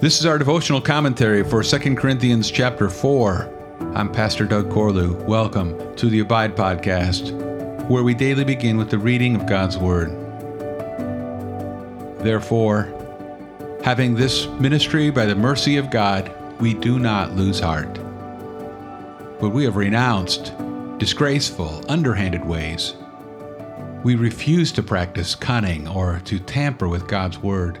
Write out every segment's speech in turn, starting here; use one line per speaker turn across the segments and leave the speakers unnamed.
This is our devotional commentary for 2 Corinthians chapter 4. I'm Pastor Doug Corlew. Welcome to the Abide Podcast, where we daily begin with the reading of God's Word. Therefore, having this ministry by the mercy of God, we do not lose heart. But we have renounced disgraceful, underhanded ways. We refuse to practice cunning or to tamper with God's Word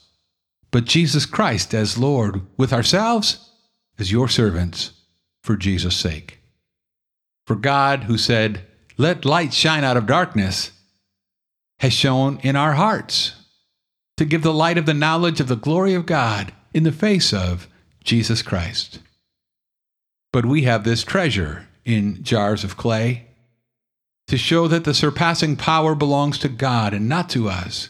but Jesus Christ as Lord, with ourselves as your servants for Jesus' sake. For God, who said, Let light shine out of darkness, has shone in our hearts to give the light of the knowledge of the glory of God in the face of Jesus Christ. But we have this treasure in jars of clay to show that the surpassing power belongs to God and not to us.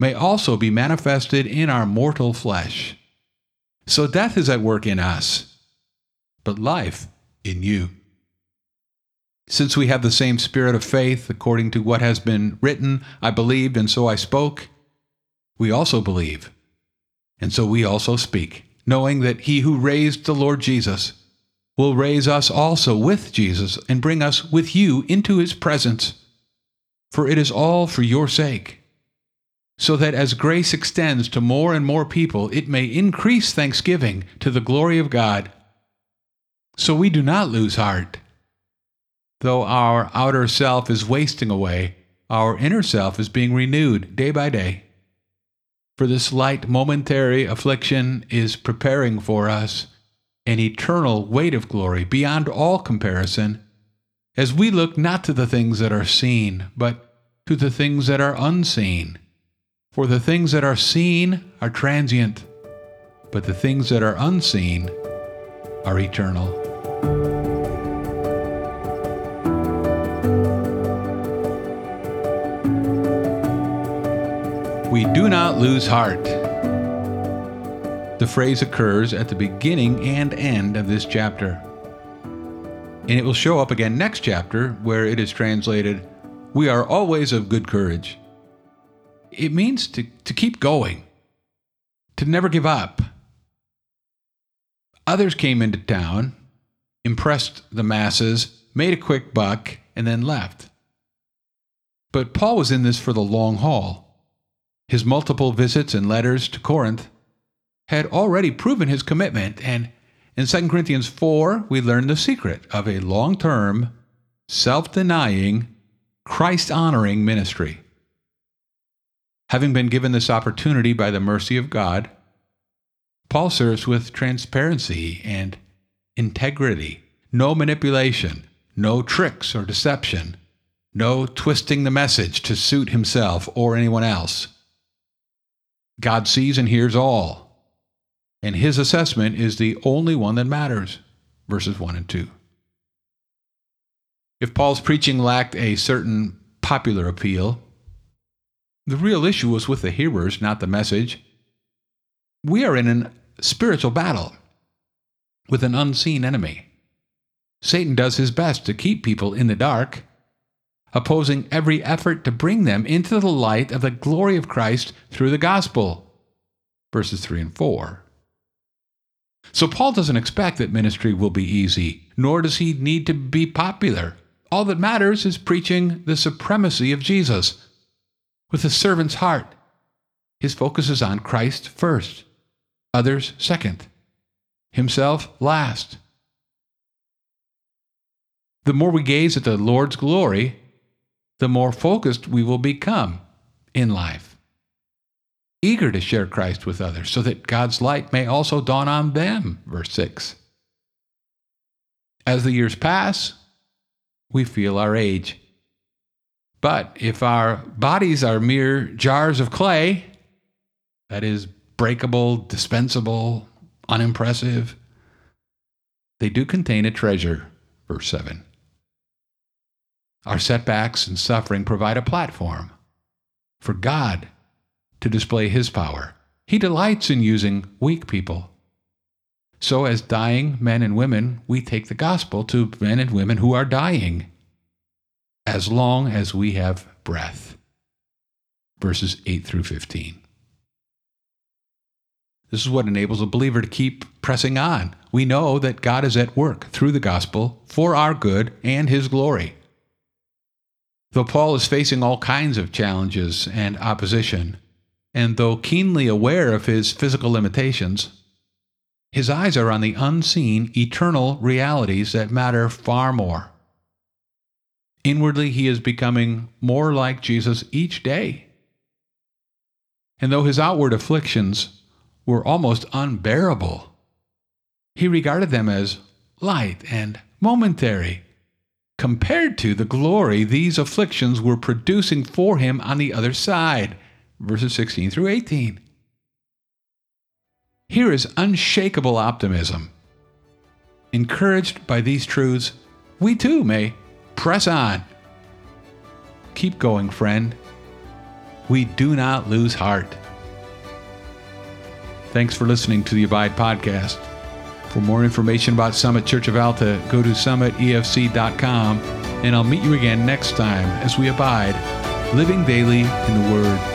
may also be manifested in our mortal flesh. So death is at work in us, but life in you. Since we have the same spirit of faith, according to what has been written, I believed and so I spoke, we also believe, and so we also speak, knowing that he who raised the Lord Jesus will raise us also with Jesus and bring us with you into his presence. For it is all for your sake so that as grace extends to more and more people, it may increase thanksgiving to the glory of God. So we do not lose heart. Though our outer self is wasting away, our inner self is being renewed day by day. For this light momentary affliction is preparing for us an eternal weight of glory beyond all comparison, as we look not to the things that are seen, but to the things that are unseen. For the things that are seen are transient, but the things that are unseen are eternal. We do not lose heart. The phrase occurs at the beginning and end of this chapter. And it will show up again next chapter where it is translated, We are always of good courage it means to, to keep going, to never give up. Others came into town, impressed the masses, made a quick buck, and then left. But Paul was in this for the long haul. His multiple visits and letters to Corinth had already proven his commitment, and in 2 Corinthians 4, we learn the secret of a long term, self denying, Christ honoring ministry. Having been given this opportunity by the mercy of God, Paul serves with transparency and integrity, no manipulation, no tricks or deception, no twisting the message to suit himself or anyone else. God sees and hears all, and his assessment is the only one that matters. Verses 1 and 2. If Paul's preaching lacked a certain popular appeal, the real issue was with the hearers, not the message. We are in a spiritual battle with an unseen enemy. Satan does his best to keep people in the dark, opposing every effort to bring them into the light of the glory of Christ through the gospel. Verses 3 and 4. So Paul doesn't expect that ministry will be easy, nor does he need to be popular. All that matters is preaching the supremacy of Jesus with a servant's heart. His focus is on Christ first, others second. himself last. The more we gaze at the Lord's glory, the more focused we will become in life. Eager to share Christ with others so that God's light may also dawn on them. Verse 6. As the years pass, we feel our age. But if our bodies are mere jars of clay, that is, breakable, dispensable, unimpressive, they do contain a treasure. Verse 7. Our setbacks and suffering provide a platform for God to display His power. He delights in using weak people. So, as dying men and women, we take the gospel to men and women who are dying as long as we have breath. Verses 8 through 15. This is what enables a believer to keep pressing on. We know that God is at work through the gospel for our good and His glory. Though Paul is facing all kinds of challenges and opposition, and though keenly aware of his physical limitations, his eyes are on the unseen, eternal realities that matter far more. Inwardly, he is becoming more like Jesus each day. And though his outward afflictions were almost unbearable, he regarded them as light and momentary compared to the glory these afflictions were producing for him on the other side. Verses 16 through 18. Here is unshakable optimism. Encouraged by these truths, we too may press on. Keep going, friend. We do not lose heart. Thanks for listening to the Abide Podcast. For more information about Summit Church of Alta, go to summitefc.com, and I'll meet you again next time as we abide, living daily in the Word